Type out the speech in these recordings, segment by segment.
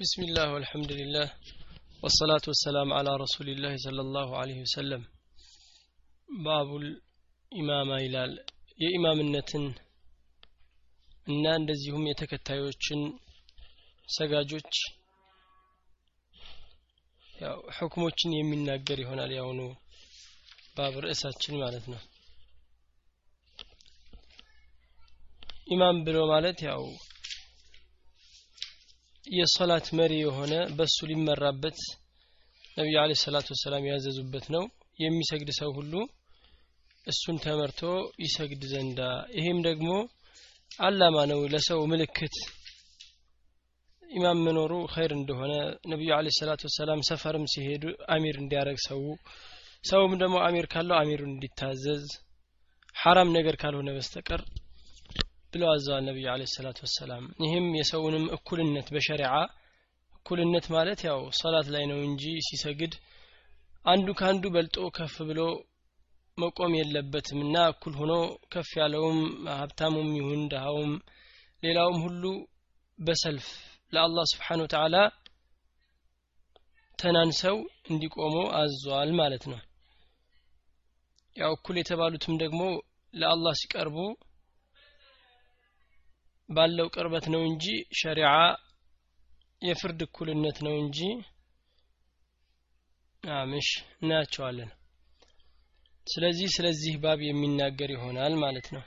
بسم الله والحمد لله والصلاة والسلام على رسول الله صلى الله عليه وسلم باب الإمامة ይላል የኢማምነትን እና እንደዚሁም የተከታዮችን ሰጋጆች ያው ሕክሞችን የሚናገር ይሆናል ያውኑ ባብ ርዕሳችን ማለት ነው ኢማም ብሎ ማለት ያው የሶላት መሪ የሆነ በሱ ሊመራበት ነቢዩ አለ ሰላቱ ወሰላም ያዘዙበት ነው። የሚሰግድ ሰው ሁሉ እሱን ተመርቶ ይሰግድ ዘንዳ። ይሄም ደግሞ አላማ ነው ለሰው ምልክት ኢማም መኖሩ ኸይር እንደሆነ ነቢዩ አለ ሰላቱ ወሰላም ሰፈርም ሲሄዱ አሚር እንዲያደረግ ሰው ሰውም ደግሞ አሚር ካለው አሚሩን እንዲታዘዝ ሐራም ነገር ካልሆነ በስተቀር ብለው አዘዋል ነቢዩ አለ ሰላቱ ወሰላም። ይህም የሰውንም እኩልነት በሸሪዓ እኩልነት ማለት ያው ሰላት ላይ ነው እንጂ ሲሰግድ አንዱ ከአንዱ በልጦ ከፍ ብሎ መቆም የለበትም እና እኩል ሆኖ ከፍ ያለውም ሀብታሙም ይሁን ድሃውም ሌላውም ሁሉ በሰልፍ ለአላህ ስብሓን ወተዓላ ተናንሰው እንዲቆሙ አዟል ማለት ነው። ያው እኩል የተባሉትም ደግሞ ለአላህ ሲቀርቡ ባለው ቅርበት ነው እንጂ ሸሪዓ የፍርድ እኩልነት ነው እንጂ ምሽ እናያቸዋለን። ስለዚህ ስለዚህ ባብ የሚናገር ይሆናል ማለት ነው።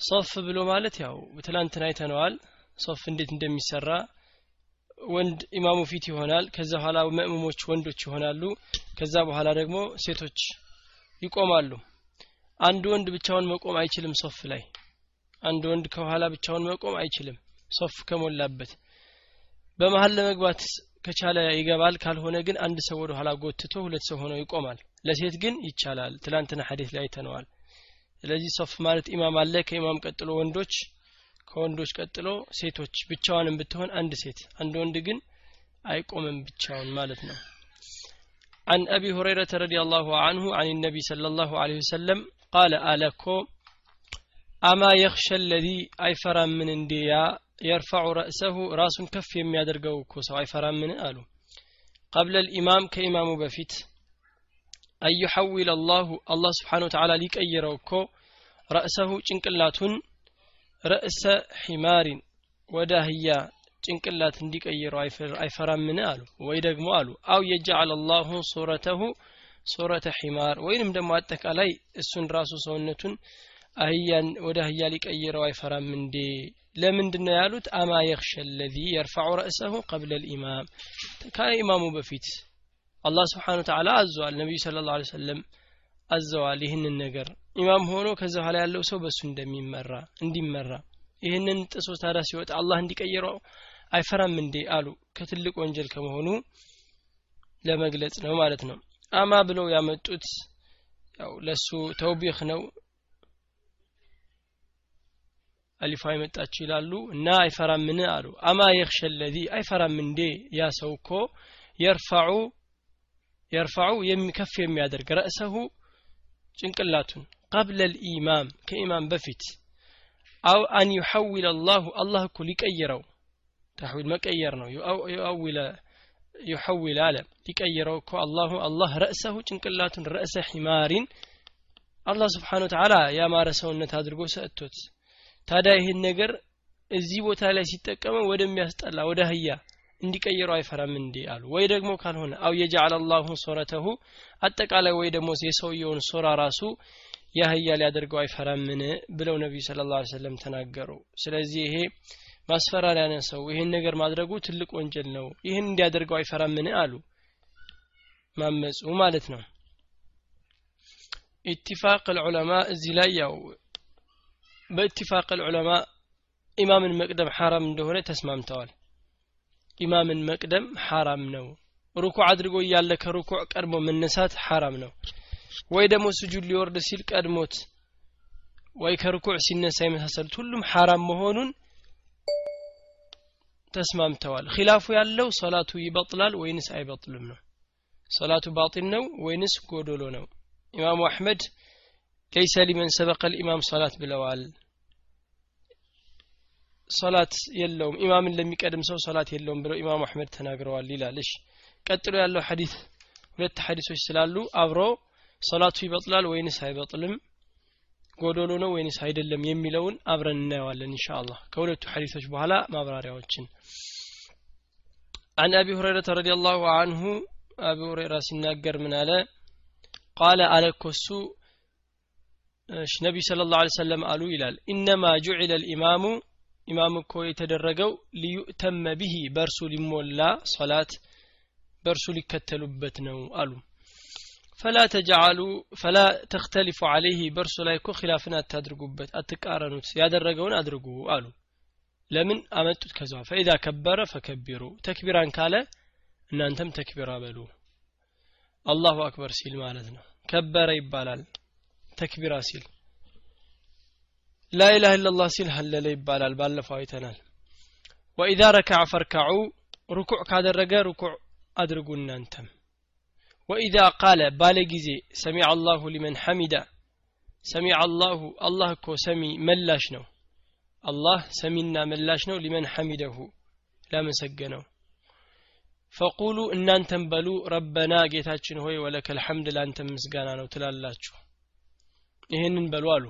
ሶፍ ብሎ ማለት ያው ትላንትና አይተነዋል። ሶፍ እንዴት እንደሚሰራ ወንድ ኢማሙ ፊት ይሆናል። ከዛ በኋላ መእሙሞች ወንዶች ይሆናሉ። ከዛ በኋላ ደግሞ ሴቶች ይቆማሉ። አንድ ወንድ ብቻውን መቆም አይችልም ሶፍ ላይ አንድ ወንድ ከኋላ ብቻውን መቆም አይችልም ሶፍ ከሞላበት በመሀል ለመግባት ከቻለ ይገባል ካልሆነ ግን አንድ ሰው ወደ ኋላ ጎትቶ ሁለት ሰው ሆነው ይቆማል ለሴት ግን ይቻላል ትላንትና ሐዲስ ላይ አይተነዋል ስለዚህ ሶፍ ማለት ኢማም አለ ከኢማም ቀጥሎ ወንዶች ከወንዶች ቀጥሎ ሴቶች ብቻዋንም ብትሆን አንድ ሴት አንድ ወንድ ግን አይቆምም ብቻውን ማለት ነው عن أبي هريرة رضي الله عنه عن النبي صلى الله عليه وسلم قال ألكو أما يخشى الذي أي فرام من انديا يرفع رأسه راس كف يم يدرقو كوسو أي فرام من قالوا قبل الإمام كإمام بفيت أن يحول الله الله سبحانه وتعالى ليك أيروكو رأسه ጭንቅላቱ ረእሰ ሒማሪን ወደ አህያ ጭንቅላት እንዲቀይረው አይፈራምን አሉ ወይ ደግሞ አሉ አው የጀዓል አላሁ ሱረተሁ ሱረተ ሒማር ወይንም ደግሞ አጠቃላይ እሱን ራሱ ሰውነቱን አህያን ወደ አህያ ሊቀይረው አይፈራም እንዴ? ለምንድን ነው ያሉት? አማ የክሸ ለዚ የርፋዑ ረእሰሁ ቀብለ ልኢማም። ከኢማሙ በፊት አላህ ስብሓን ተዓላ አዘዋል ነቢዩ ስለ ላ ሰለም አዘዋል ይህንን ነገር። ኢማም ሆኖ ከዛ በኋላ ያለው ሰው በሱ እንደሚመራ እንዲመራ ይህንን ጥሶ ታዲያ ሲወጣ አላህ እንዲቀይረው አይፈራም እንዴ አሉ። ከትልቅ ወንጀል ከመሆኑ ለመግለጽ ነው ማለት ነው። አማ ብለው ያመጡት ያው ለሱ ተውቢህ ነው አሊፋ የመጣችው ይላሉ እና አይፈራምን አሉ አማ የክሸ ለዚ አይፈራም እንዴ ያ ሰው እኮ يرفع يرفع የሚከፍ የሚያደርግ رأسه ጭንቅላቱን قبل الإمام ከኢማም በፊት أو أن يحول الله አላህ እኮ ሊቀይረው تحويل መቀየር ነው يحول يحول አለ ሊቀይረው እኮ الله አላህ رأسه ጭንቅላቱን رأس حمار አላህ سبحانه وتعالى ያማረ ሰውነት አድርጎ ሰጥቶት ታዲያ ይህን ነገር እዚህ ቦታ ላይ ሲጠቀመው ወደሚያስጠላ ወደ አህያ እንዲቀይረው አይፈራም እንዴ አሉ። ወይ ደግሞ ካልሆነ አው የጀዓል አላሁ ሶረተሁ አጠቃላይ ወይ ደግሞ የሰውየውን ሶራ ራሱ ያህያ ሊያደርገው አይፈራምን ብለው ነቢዩ ስለ ላ ሰለም ተናገሩ። ስለዚህ ይሄ ማስፈራሪያ ሰው። ይህን ነገር ማድረጉ ትልቅ ወንጀል ነው። ይህን እንዲያደርገው አይፈራምን አሉ ማመፁ ማለት ነው። ኢትፋቅ ልዑለማ እዚህ ላይ ያው በ اتفاق العلماء ኢማምን መቅደም ሐራም እንደሆነ ተስማምተዋል። ኢማምን መቅደም ሐራም ነው። ሩኩዕ አድርጎ እያለ ከሩኩዕ ቀድሞ መነሳት ሐራም ነው። ወይ ደግሞ ስጁድ ሊወርድ ሲል ቀድሞት ወይ ከርኩዕ ሲነሳ የመሳሰሉት ሁሉም ሐራም መሆኑን ተስማምተዋል። ኺላፉ ያለው ሶላቱ ይበጥላል ወይንስ አይበጥልም ነው። ሶላቱ ባጢል ነው ወይንስ ጎዶሎ ነው። ኢማሙ አሕመድ ለይሰ ሊመን ሰበቀ ልኢማም ሶላት ብለዋል ሶላት የለውም ኢማምን ለሚቀድም ሰው ሶላት የለውም ብለው ኢማም አሕመድ ተናግረዋል ይላል እሺ ቀጥሎ ያለው ሐዲስ ሁለት ሐዲሶች ስላሉ አብሮ ሶላቱ ይበጥላል ወይንስ አይበጥልም ጎዶሎ ነው ወይንስ አይደለም የሚለውን አብረን እናየዋለን ኢንሻአላህ ከሁለቱ ሐዲሶች በኋላ ማብራሪያዎችን عن أبي هريرة رضي الله عنه أبي هريرة سناجر من على قال على كسو ነቢይ ስለ ላሁ ሰለም አሉ ይላል ኢነማ ጁዒለ ልኢማሙ ኢማም እኮ የተደረገው ሊዩእተመ ብሂ በእርሱ ሊሞላ ሶላት በእርሱ ሊከተሉበት ነው አሉ። ፈላ ተጃአሉ ፈላ ተክተሊፉ አለይህ በእርሱ ላይ እኮ ኪላፍን አታድርጉበት አትቃረኑት ያደረገውን አድርጉ አሉ። ለምን አመጡት? ከዛ ፈኢዛ ከበረ ፈከቢሩ ተክቢራን ካለ እናንተም ተክቢራ በሉ። አላሁ አክበር ሲል ማለት ነው። ከበረ ይባላል ተክቢራ ሲል ላኢላህ ኢላላህ ሲል ሀለለ ይባላል ባለፈው አይተናል ወኢዛ ረካዕ ፈርካዑ ሩኩዕ ካደረገ ሩኩዕ አድርጉ እናንተም ወኢዛ ቃለ ባለ ጊዜ ሰሚዐ አላሁ ሊመን ሐሚዳ ሰሚዐ አላሁ አላህ እኮ ሰሚ መላሽ ነው አላህ ሰሚና መላሽ ነው ሊመን ሐሚደሁ ላመሰገነው ፈቁሉ እናንተም በሉ ረበና ጌታችን ሆይ ወለከል ሐምድ ላንተም ምስጋና ነው ትላላችሁ ይህንን በሉ አሉ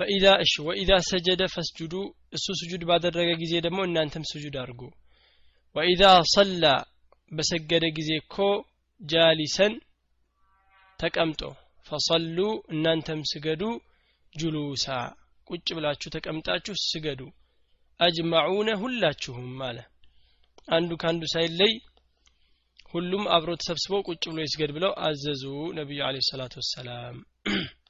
ፈኢዛ እሺ ወኢዛ ሰጀደ ፈስጁዱ እሱ ስጁድ ባደረገ ጊዜ ደግሞ እናንተም ስጁድ አድርጉ። ወኢዛ ሰላ በሰገደ ጊዜ እኮ ጃሊሰን ተቀምጦ ፈሰሉ እናንተም ስገዱ ጁሉሳ ቁጭ ብላችሁ ተቀምጣችሁ ስገዱ። አጅማዑነ ሁላችሁም አለ። አንዱ ከአንዱ ሳይለይ ሁሉም አብሮ ተሰብስበው ቁጭ ብሎ ይስገድ ብለው አዘዙ ነቢዩ አለ ሰላቱ ወሰላም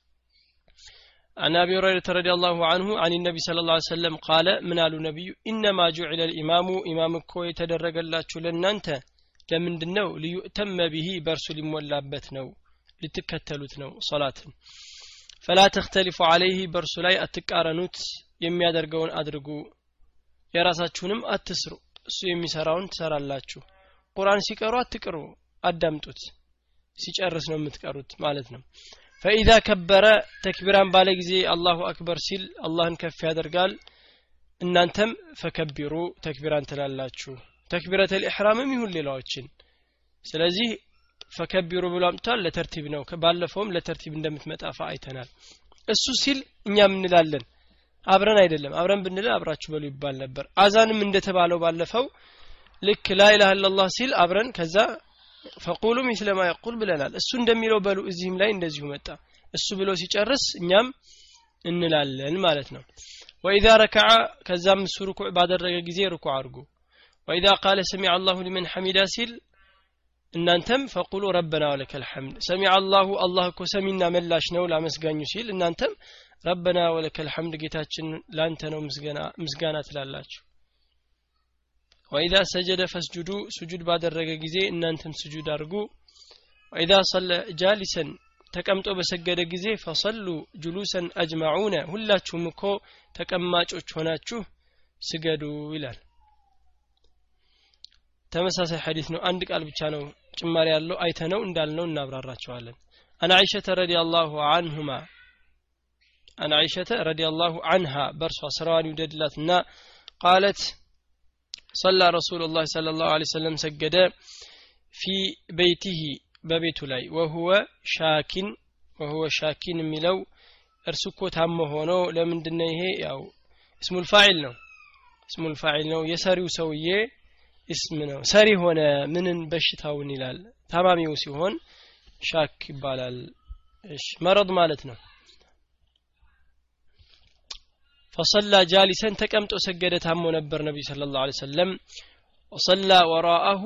عن أبي هريرة رضي الله عنه عن النبي صلى الله عليه وسلم قال من آل النبي إنما جعل الإمام إمام كو يتدرج الله لننت لمن دنو ليؤتم به برس لمولابت نو لتكتلوت نو صلاة فلا تختلف عليه برس لاي أتكارنوت يمي أدرقون أدرقو የራሳችሁንም አትስሩ እሱ የሚሰራውን ትሰራላችሁ ቁርአን ሲቀሩ አትቅሩ አዳምጡት ሲጨርስ ነው የምትቀሩት ማለት ነው ፈኢዛ ከበረ ተክቢራን ባለ ጊዜ አላሁ አክበር ሲል አላህን ከፍ ያደርጋል እናንተም ፈከቢሩ ተክቢራን ትላላችሁ ተክቢረት ልኢሕራምም ይሁን ሌላዎችን ስለዚህ ፈከቢሩ ብሎ አምጥቷል። ለተርቲብ ነው። ባለፈውም ለተርቲብ እንደምትመጣ ፋ አይተናል። እሱ ሲል እኛም እንላለን? አብረን አይደለም። አብረን ብንል አብራችሁ በሉ ይባል ነበር። አዛንም እንደተባለው ባለፈው ልክ ላኢላህ ኢላላህ ሲል አብረን ከዛ ፈቁሉ ሚስለማ የቁል ብለናል። እሱ እንደሚለው በሉ እዚህም ላይ እንደዚሁ መጣ። እሱ ብሎ ሲጨርስ እኛም እንላለን ማለት ነው። ወኢዛ ረከዐ ከዛም እሱ ርኩዕ ባደረገ ጊዜ ርኩዕ አድርጉ። ወኢዛ ቃለ ሰሚዐ አላሁ ሊመን ሐሚዳ ሲል እናንተም ፈቁሉ ረበና ወለከ ልሐምድ ሰሚዐ አላሁ አላህ እኮ ሰሚና መላሽ ነው ላመስጋኙ ሲል እናንተም ረበና ወለከ ልሐምድ ጌታችን ላንተ ነው ምስጋና ትላላችሁ ወኢዛ ሰጀደ ፈስጁዱ ስጁድ ባደረገ ጊዜ እናንተም ስጁድ አድርጉ። ወኢዛ ሰለ ጃሊሰን ተቀምጦ በሰገደ ጊዜ ፈሰሉ ጁሉሰን አጅማዑነ ሁላችሁም እኮ ተቀማጮች ሆናችሁ ስገዱ ይላል። ተመሳሳይ ሐዲስ ነው። አንድ ቃል ብቻ ነው ጭማሪ ያለው። አይተነው እንዳልነው እናብራራቸዋለን። አን አይሸተ ረዲየላሁ አንሁማ አን አይሸተ ረዲየላሁ አንሃ በእርሷ ስራዋን ይውደድላትና ቃለት صلى رسول الله صلى الله عليه وسلم سجد في بيته በቤቱ ላይ ወሁወ ሻኪን ወሁወ ሻኪን የሚለው እርሱ እኮ ታመ ሆኖ ለምንድነው ይሄ ያው እስሙል ፋዒል ነው እስሙል ፋዒል ነው የሰሪው ሰውዬ እስም ነው ሰሪ ሆነ ምንን በሽታውን ይላል ታማሚው ሲሆን ሻክ ይባላል እሺ መረድ ማለት ነው ፈሰላ ጃሊሰን ተቀምጦ ሰገደ ታሞ ነበር ነቢዩ ስለ ላሁ ሰለም ወሰላ ወራአሁ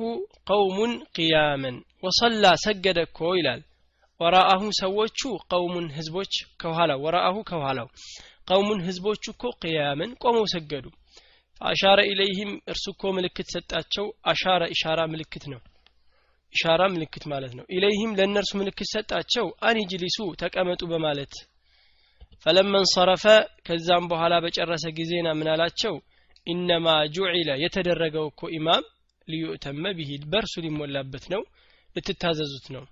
ቀውሙን ቅያመን ወሰላ ሰገደ እኮ ይላል ወራአሁ ሰዎቹ ቀውሙን ህዝቦች ከኋላው ወራአሁ ከኋላው ቀውሙን ህዝቦቹ እኮ ቅያመን ቆመው ሰገዱ ፈአሻረ ኢለይህም እርሱ እኮ ምልክት ሰጣቸው አሻረ ኢሻራ ምልክት ነው ኢሻራ ምልክት ማለት ነው ኢለይህም ለእነርሱ ምልክት ሰጣቸው አንጅሊሱ ተቀመጡ በማለት ፈለመን ሰረፈ ከዛም በኋላ በጨረሰ ጊዜና ምን አላቸው? ኢነማ ጁዒለ የተደረገው እኮ ኢማም ሊዩእተመ ብሂ በእርሱ ሊሞላበት ነው ልትታዘዙት ነው።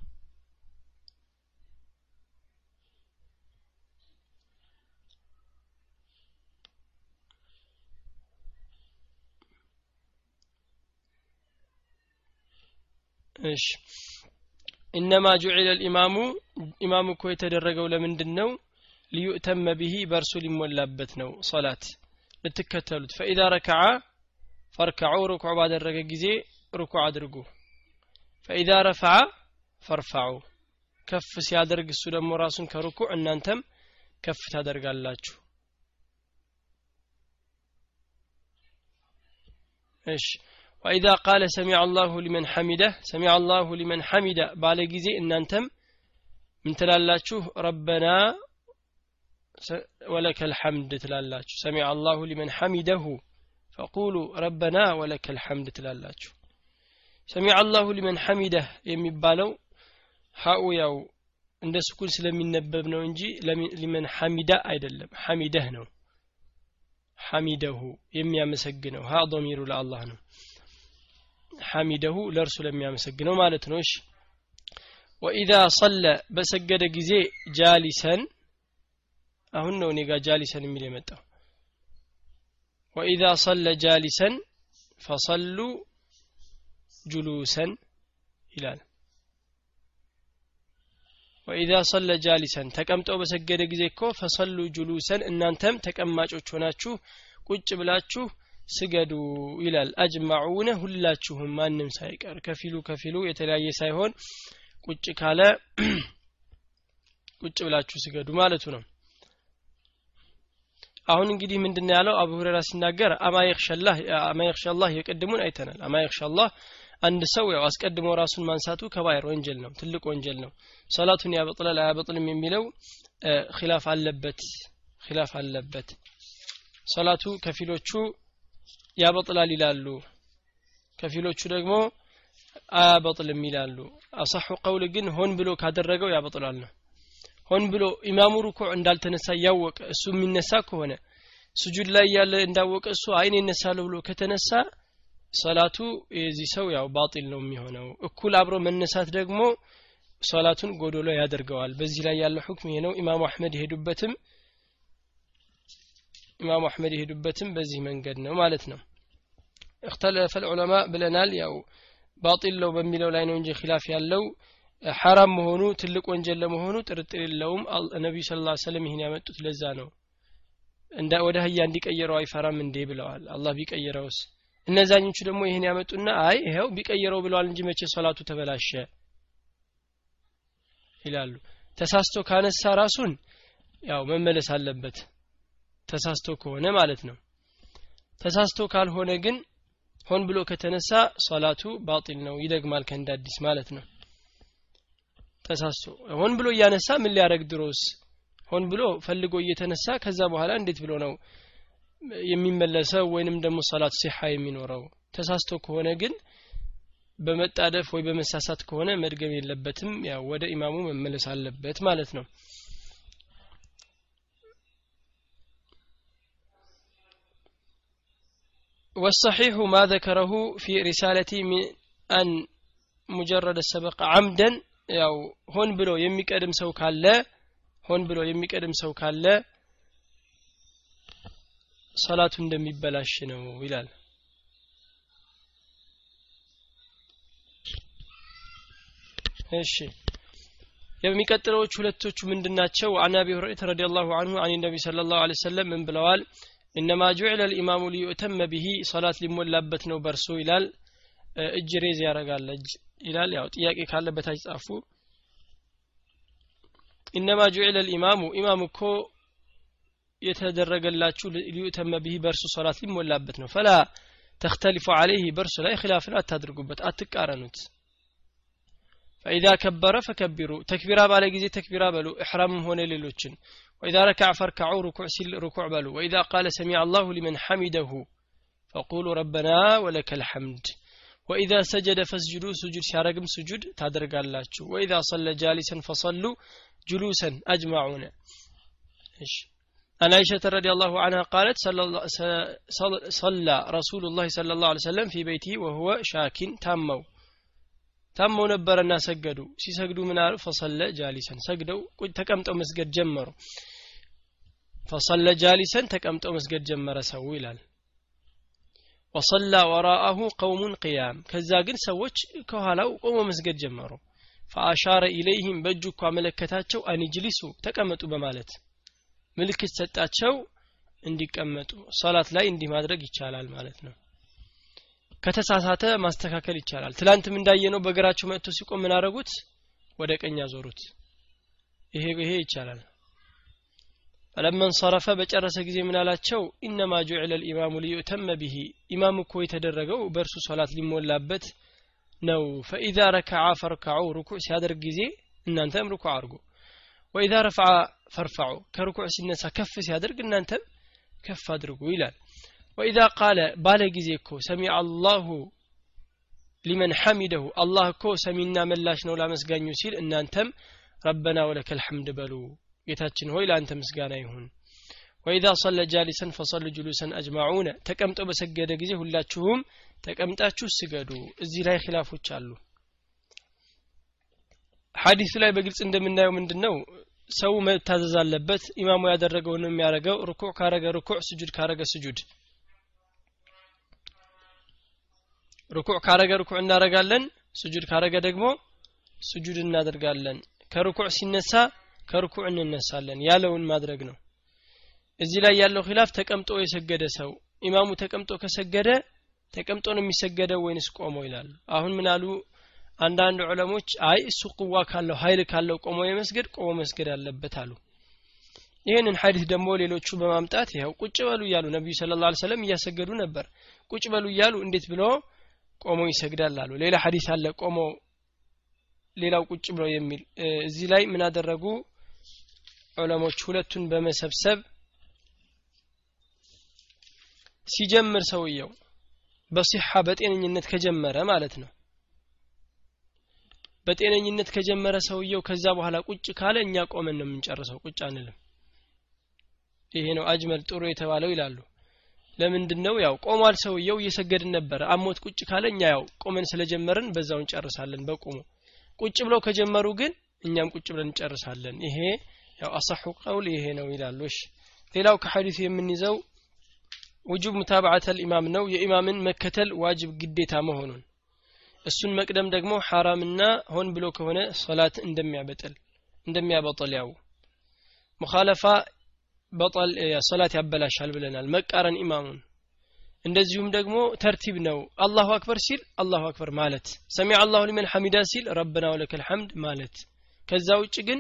እሺ። ኢነማ ጁዒለ ልኢማሙ ኢማሙ እኮ የተደረገው ለምንድን ነው? ሊዩእተመ ብሂ በእርሱ ሊሞላበት ነው ሶላት ልትከተሉት ፈኢዛ ረከዓ ፈርከዑ ርኩዕ ባደረገ ጊዜ ርኩዕ አድርጉ. ፈኢዛ ረፈዓ ፈርፈዑ ከፍ ሲያደርግ እሱ ደግሞ ራሱን ከርኩዕ እናንተም ከፍ ታደርጋላችሁ። እሺ። ወኢዛ ቃለ ሰሚዐ አላሁ ሊመን ሐሚደህ ሰሚዐ አላሁ ሊመን ሐሚደ ባለ ጊዜ እናንተም ምን ትላላችሁ? ረበና ወለከ ልሐምድ ትላላችሁ ሰሚዐ አላሁ ሊመን ሐሚደሁ ፈቁሉ ረበና ወለከ ልሐምድ ትላላችሁ ሰሚዐ አላሁ ሊመን ሐሚደህ የሚባለው ሀኡ ያው እንደ ስኩን ስለሚነበብ ነው እንጂ ሊመን ሐሚዳ አይደለም። ሐሚደህ ነው። ሐሚደሁ የሚያመሰግነው። ሀ ዶሚሩ ለአላህ ነው። ሐሚደሁ ለእርሱ ለሚያመሰግነው ማለት ነው። እሺ። ወኢዛ ሰለ በሰገደ ጊዜ ጃሊሰን አሁን ነው እኔ ጋር ጃሊሰን የሚል የመጣው። ወኢዛ ሰለ ጃሊሰን ፈሰሉ ጁሉሰን ይላል። ወኢዛ ሰለ ጃሊሰን ተቀምጠው በሰገደ ጊዜ እኮ ፈሰሉ ጁሉሰን እናንተም ተቀማጮች ሆናችሁ ቁጭ ብላችሁ ስገዱ ይላል። አጅማዑነ ሁላችሁም ማንም ሳይቀር ከፊሉ ከፊሉ የተለያየ ሳይሆን ቁጭ ካለ ቁጭ ብላችሁ ስገዱ ማለቱ ነው አሁን እንግዲህ ምንድን ያለው? አቡ ሁሬራ ሲናገር አማ የክሻላህ የቀድሙን አይተናል። አማ የክሻላህ አንድ ሰው ያው አስቀድሞ ራሱን ማንሳቱ ከባይር ወንጀል ነው ትልቅ ወንጀል ነው። ሰላቱን ያበጥላል አያበጥልም የሚለው ኺላፍ አለበት ኺላፍ አለበት። ሰላቱ ከፊሎቹ ያበጥላል ይላሉ ከፊሎቹ ደግሞ አያበጥልም ይላሉ። አሳሑ ቀውል ግን ሆን ብሎ ካደረገው ያበጥላል ነው ሆን ብሎ ኢማሙ ሩኩዕ እንዳልተነሳ እያወቀ እሱ የሚነሳ ከሆነ ስጁድ ላይ ያለ እንዳወቀ እሱ አይን ይነሳለሁ ብሎ ከተነሳ ሰላቱ የዚህ ሰው ያው ባጢል ነው የሚሆነው። እኩል አብሮ መነሳት ደግሞ ሶላቱን ጎዶሎ ያደርገዋል። በዚህ ላይ ያለው ሁክም ይሄ ነው። ኢማሙ አህመድ የሄዱበትም ኢማሙ አህመድ የሄዱበትም በዚህ መንገድ ነው ማለት ነው። እክተለፈ ልዑለማ ብለናል። ያው ባጢል ነው በሚለው ላይ ነው እንጂ ኪላፍ ያለው ሐራም መሆኑ ትልቅ ወንጀል ለመሆኑ ጥርጥር የለውም። ነቢዩ ስለ ላ ሰለም ይህን ያመጡት ለዛ ነው። ወደ ህያ እንዲቀየረው አይፈራም እንዴ ብለዋል። አላህ ቢቀይረውስ? እነዛኞቹ ደግሞ ይህን ያመጡና አይ ይኸው ቢቀይረው ብለዋል እንጂ መቼ ሶላቱ ተበላሸ ይላሉ። ተሳስቶ ካነሳ ራሱን ያው መመለስ አለበት። ተሳስቶ ከሆነ ማለት ነው። ተሳስቶ ካልሆነ ግን ሆን ብሎ ከተነሳ ሶላቱ ባጢል ነው ይደግማል ከእንደ አዲስ ማለት ነው ተሳስቶ ሆን ብሎ እያነሳ ምን ሊያደረግ ድሮስ ሆን ብሎ ፈልጎ እየተነሳ ከዛ በኋላ እንዴት ብሎ ነው የሚመለሰው ወይንም ደግሞ ሰላት ሲሓ የሚኖረው ተሳስቶ ከሆነ ግን በመጣደፍ ወይ በመሳሳት ከሆነ መድገም የለበትም ያው ወደ ኢማሙ መመለስ አለበት ማለት ነው والصحيح ما ذكره في رسالتي من أن مجرد السبق عمدا ያው ሆን ብሎ የሚቀድም ሰው ካለ ሆን ብሎ የሚቀድም ሰው ካለ ሰላቱ እንደሚበላሽ ነው ይላል። እሺ። የሚቀጥለዎቹ ሁለቶቹ ምንድናቸው? عن أبي هريرة رضي الله عنه عن النبي صلى الله عليه وسلم ምን ብለዋል? إنما جعل الإمام ليؤتم به ሶላት ሊሞላበት ነው በርሶ ይላል። እጅ raise ያረጋል እጅ ይላል። ያው ጥያቄ ካለ በታች ጻፉ። إنما جعل الإمام። ኢማም እኮ የተደረገላችሁ ليؤتم به በእርሱ ሶላት ሊሞላበት ነው። فلا تختلفوا عليه በእርሱ ላይ ኪላፍን አታድርጉበት አትቃረኑት። ፈኢዛ ከበረ ፈከቢሩ። ተክቢራ ባለ ጊዜ ተክቢራ በሉ እሕራምም ሆነ ሌሎችን። ወኢዛ ረካዕ ፈርካዑ ሩኩዕ ሲል ሩኩዕ በሉ። ወኢዛ ቃለ ሰሚዐ አላሁ ሊመን ሐሚደሁ ፈቁሉ ረበና ወለከ ልሐምድ ወኢዛ ሰጀደ ፈስጅዱ ስጁድ ሲያረግም ስጁድ ታደርጋላችሁ ወኢዛ ሰለ ጃሊሰን ፈሰሉ ጁሉሰን አጅማዑነ እሺ عن عائشة رضي الله عنها قالت صلى رسول الله صلى الله عليه وسلم في بيته وهو شاك تامو ታመው ነበረና ሰገዱ ሲሰግዱ ምን አሉ ፈሰለ ጃሊሰን ሰግደው ተቀምጠው መስገድ ጀመሩ ፈሰለ ጃሊሰን ተቀምጠው መስገድ ጀመረ ሰው ይላል ወሰላ ወራአሁ ቀውሙን ቅያም ከዛ ግን ሰዎች ከኋላው ቆሞ መስገድ ጀመሩ። ፈአሻረ ኢለይህም በእጁ እኳ አመለከታቸው አንጅሊሱ ተቀመጡ በማለት ምልክት ሰጣቸው እንዲቀመጡ ሶላት ላይ እንዲህ ማድረግ ይቻላል ማለት ነው። ከተሳሳተ ማስተካከል ይቻላል። ትላንትም እንዳየነው በእግራቸው መጥቶ ሲቆም ምን አረጉት ወደ ቀኝ አዞሩት። ይሄ ይሄ ይቻላል ፈለማ እንሰረፈ በጨረሰ ጊዜ ምን አላቸው ኢነማ ጁዕለ ልኢማሙ ሊዩተመ ብሂ ኢማም እኮ የተደረገው በእርሱ ሶላት ሊሞላበት ነው ፈኢዛ ረከዓ ፈርካዑ ሩኩዕ ሲያደርግ ጊዜ እናንተም ሩኩዕ አድርጉ ወኢዛ ረፈዓ ፈርፋዑ ከሩኩዕ ሲነሳ ከፍ ሲያደርግ እናንተም ከፍ አድርጉ ይላል ወኢዛ ቃለ ባለ ጊዜ እኮ ሰሚዐ አላሁ ሊመን ሐሚደሁ አላህ እኮ ሰሚና መላሽ ነው ላመስጋኙ ሲል እናንተም ረበና ወለከል ሐምድ በሉ ጌታችን ሆይ ለአንተ ምስጋና ይሁን። ወኢዛ ሰለ ጃሊሰን ፈሰሉ ጁሉሰን አጅማዑነ ተቀምጦ በሰገደ ጊዜ ሁላችሁም ተቀምጣችሁ ስገዱ። እዚህ ላይ ኪላፎች አሉ። ሐዲሱ ላይ በግልጽ እንደምናየው ምንድን ነው ሰው መታዘዝ አለበት። ኢማሙ ያደረገውን የሚያደርገው ርኩዕ ካረገ ርኩዕ ስጁድ ካረገ ስጁድ። ርኩዕ ካረገ ርኩዕ እናደርጋለን ስጁድ ካረገ ደግሞ ስጁድ እናደርጋለን። ከርኩዕ ሲነሳ ከርኩዕ እንነሳለን ያለውን ማድረግ ነው። እዚህ ላይ ያለው ኺላፍ ተቀምጦ የሰገደ ሰው ኢማሙ ተቀምጦ ከሰገደ ተቀምጦ ነው የሚሰገደው ወይንስ ቆሞ ይላሉ አሁን ምን አሉ አንዳንድ ዑለሞች? አይ እሱ ቁዋ ካለው ኃይል ካለው ቆሞ የመስገድ ቆሞ መስገድ አለበት አሉ። ይህንን ሐዲስ ደግሞ ሌሎቹ በማምጣት ይኸው ቁጭ በሉ እያሉ ነቢዩ ስለ ላ ሰለም እያሰገዱ ነበር። ቁጭ በሉ እያሉ እንዴት ብሎ ቆሞ ይሰግዳል አሉ። ሌላ ሐዲስ አለ ቆሞ ሌላው ቁጭ ብሎ የሚል። እዚህ ላይ ምን አደረጉ ዑለሞች ሁለቱን በመሰብሰብ ሲጀምር ሰውየው በሲሐ በጤነኝነት ከጀመረ ማለት ነው። በጤነኝነት ከጀመረ ሰውየው ከዛ በኋላ ቁጭ ካለ እኛ ቆመን ነው የምንጨርሰው ቁጭ አንልም። ይሄ ነው አጅመል ጥሩ የተባለው ይላሉ። ለምንድን ነው ያው ቆሟል ሰውየው እየሰገድን ነበረ። አሞት ቁጭ ካለ እኛ ያው ቆመን ስለጀመርን በዛው እንጨርሳለን በቁሙ። ቁጭ ብለው ከጀመሩ ግን እኛም ቁጭ ብለን እንጨርሳለን። ይሄ ያው አሳሑ ቀውል ይሄ ነው ይላሉ። እሺ ሌላው ከሐዲሱ የምንይዘው ውጁብ ሙታባዓት ልኢማም ነው። የኢማምን መከተል ዋጅብ ግዴታ መሆኑን እሱን መቅደም ደግሞ ሐራምና ሆን ብሎ ከሆነ ሶላት እንደሚያበጥል እንደሚያበጥል ያው ሙኻለፋ በጠል ሶላት ያበላሻል ብለናል። መቃረን ኢማሙን እንደዚሁም ደግሞ ተርቲብ ነው። አላሁ አክበር ሲል አላሁ አክበር ማለት ሰሚዕ አላሁ ሊመን ሐሚዳ ሲል ረበና ወለከል ሐምድ ማለት። ከዛ ውጭ ግን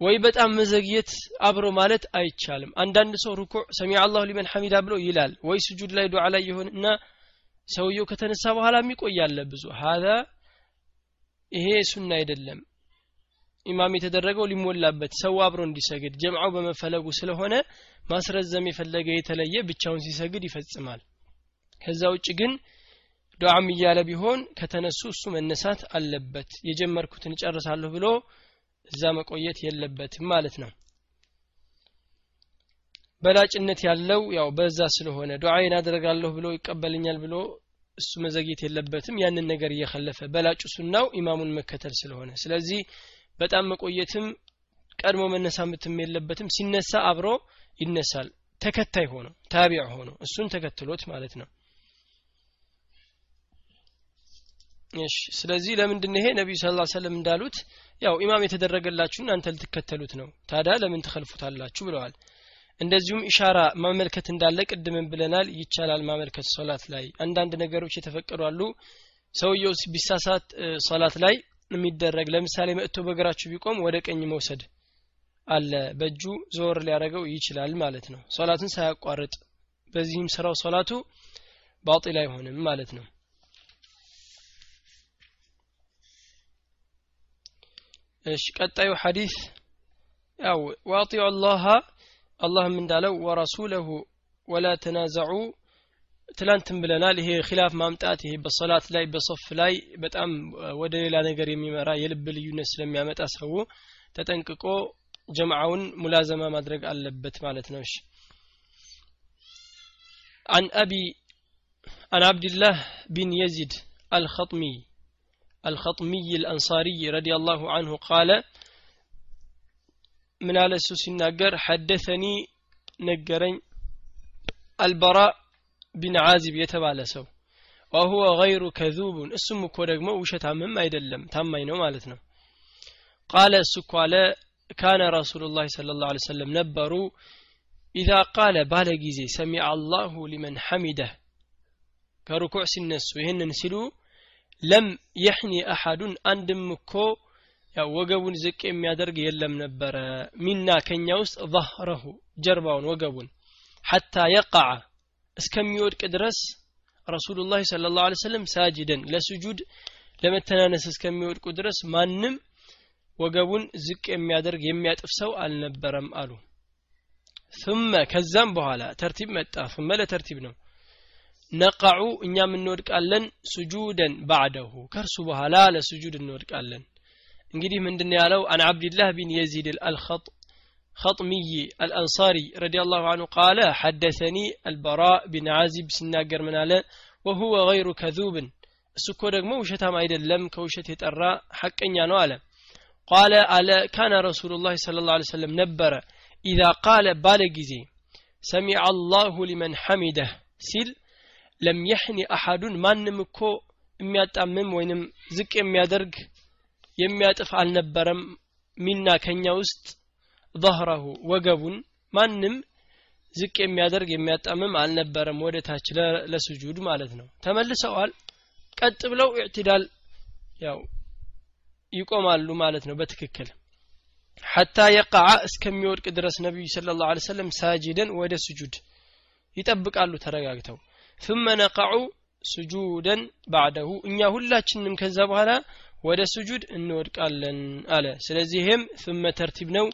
ወይ በጣም መዘግየት አብሮ ማለት አይቻልም። አንዳንድ ሰው ሩኩዕ ሰሚዕ አላሁ ሊመን ሐሚዳ ብሎ ይላል። ወይ ስጁድ ላይ ዱዓ ላይ ይሆን እና ሰውየው ከተነሳ በኋላ የሚቆያለ ብዙ። ሀዛ ይሄ ሱና አይደለም። ኢማም የተደረገው ሊሞላበት ሰው አብሮ እንዲሰግድ ጀምዓው በመፈለጉ ስለሆነ ማስረዘም የፈለገ የተለየ ብቻውን ሲሰግድ ይፈጽማል። ከዛ ውጭ ግን ዱዓም እያለ ቢሆን ከተነሱ እሱ መነሳት አለበት። የጀመርኩትን እጨርሳለሁ ብሎ እዛ መቆየት የለበትም ማለት ነው። በላጭነት ያለው ያው በዛ ስለሆነ ዱዓይን አደርጋለሁ ብሎ ይቀበልኛል ብሎ እሱ መዘግየት የለበትም። ያንን ነገር እየከለፈ በላጩ ሱናው ኢማሙን መከተል ስለሆነ ስለዚህ በጣም መቆየትም ቀድሞ መነሳትም የለበትም። ሲነሳ አብሮ ይነሳል። ተከታይ ሆኖ ታቢዕ ሆኖ እሱን ተከትሎት ማለት ነው። እሺ ስለዚህ ለምንድን ይሄ? ነቢዩ ስለ ሰለም እንዳሉት ያው ኢማም የተደረገላችሁ እናንተ ልትከተሉት ነው። ታዲያ ለምን ትከልፉታላችሁ ብለዋል። እንደዚሁም ኢሻራ ማመልከት እንዳለ ቅድምን ብለናል። ይቻላል ማመልከት ሶላት ላይ አንዳንድ ነገሮች የተፈቀዱ አሉ። ሰውየው ቢሳሳት ሶላት ላይ የሚደረግ ለምሳሌ መጥቶ በእግራችሁ ቢቆም ወደ ቀኝ መውሰድ አለ። በእጁ ዞር ሊያደረገው ይችላል ማለት ነው። ሶላትን ሳያቋርጥ በዚህም ስራው ሶላቱ ባጢል አይሆንም ማለት ነው እሺ ቀጣዩ ሐዲስ ያው ዋጢዑ አላህ አላህም እንዳለው ወረሱለሁ ወላ ተናዘዑ ትላንትም ብለናል ይሄ ኪላፍ ማምጣት ይሄ በሶላት ላይ በሶፍ ላይ በጣም ወደ ሌላ ነገር የሚመራ የልብ ልዩነት ስለሚያመጣ ሰው ተጠንቅቆ ጀምዓውን ሙላዘማ ማድረግ አለበት ማለት ነው እሺ عن أبي عن عبد الله بن يزيد الخطمي الخطمي الأنصاري رضي الله عنه قال من على السوس الناقر حدثني نقرين البراء ቢን ዓዚብ የተባለ ሰው ወሁወ ገይሩ ከዙቡን እሱም እኮ ደግሞ ውሸታምም አይደለም ታማኝ ነው ማለት ነው ቃለ እሱ እኮ አለ ካነ ረሱሉ ላ ስለ ላሁ ሰለም ነበሩ ኢዛ ቃለ ባለ ጊዜ ሰሚዐ አላሁ ሊመን ሐሚደህ ከሩኩዕ ሲነሱ ይህንን ሲሉ ለም የሕኒ አሐዱን አንድም እኮ ያው ወገቡን ዝቅ የሚያደርግ የለም ነበረ። ሚና ከኛ ውስጥ ظهረሁ ጀርባውን ወገቡን ሐታ የቀዓ እስከሚወድቅ ድረስ ረሱሉላህ ሰለላሁ ዐለይሂ ወሰለም ሳጅደን ለስጁድ ለመተናነስ እስከሚወድቁ ድረስ ማንም ወገቡን ዝቅ የሚያደርግ የሚያጥፍ ሰው አልነበረም አሉ። ثم ከዛም በኋላ ተርቲብ መጣ። ثم ለተርቲብ ነው። ነቃዑ እኛም እንወድቃለን ሱጁደን ባዕደሁ ከእርሱ በኋላ ለስጁድ እንወድቃለን እንግዲህ ምንድን ያለው አን ዓብድላህ ቢን የዚድ አልኸጥ خطمي الأنصاري رضي الله عنه قال حدثني البراء بن عازب سناجر من على وهو غير كذوب السكو ደግሞ ውሸታም አይደለም ከውሸት የጠራ ሐቀኛ ነው አለ ቃለ አለ ካነ ረሱሉላህ ስለ ላ ሰለም ነበረ ኢዛ ቃለ ባለ ጊዜ ሰሚዐ አላሁ ሊመን ሐሚደህ ሲል ለም የሕኒ አሐዱን ማንም እኮ የሚያጣምም ወይንም ዝቅ የሚያደርግ የሚያጥፍ አልነበረም ሚና ከኛ ውስጥ ظهره ወገቡን ማንም ዝቅ የሚያደርግ የሚያጣምም አልነበረም ወደ ታች ለስጁድ ማለት ነው ተመልሰዋል ቀጥ ብለው ኢዕትዳል ያው ይቆማሉ ማለት ነው በትክክል ሐታ የቃዓ እስከሚወድቅ ድረስ ነቢዩ ስለ ላሁ ሰለም ሳጅደን ወደ ስጁድ ይጠብቃሉ ተረጋግተው ثم ነቃዑ ስጁደን ባዕደሁ እኛ ሁላችንም ከዛ በኋላ ወደ ስጁድ እንወድቃለን አለ ስለዚህ ይህም ثم ተርቲብ ነው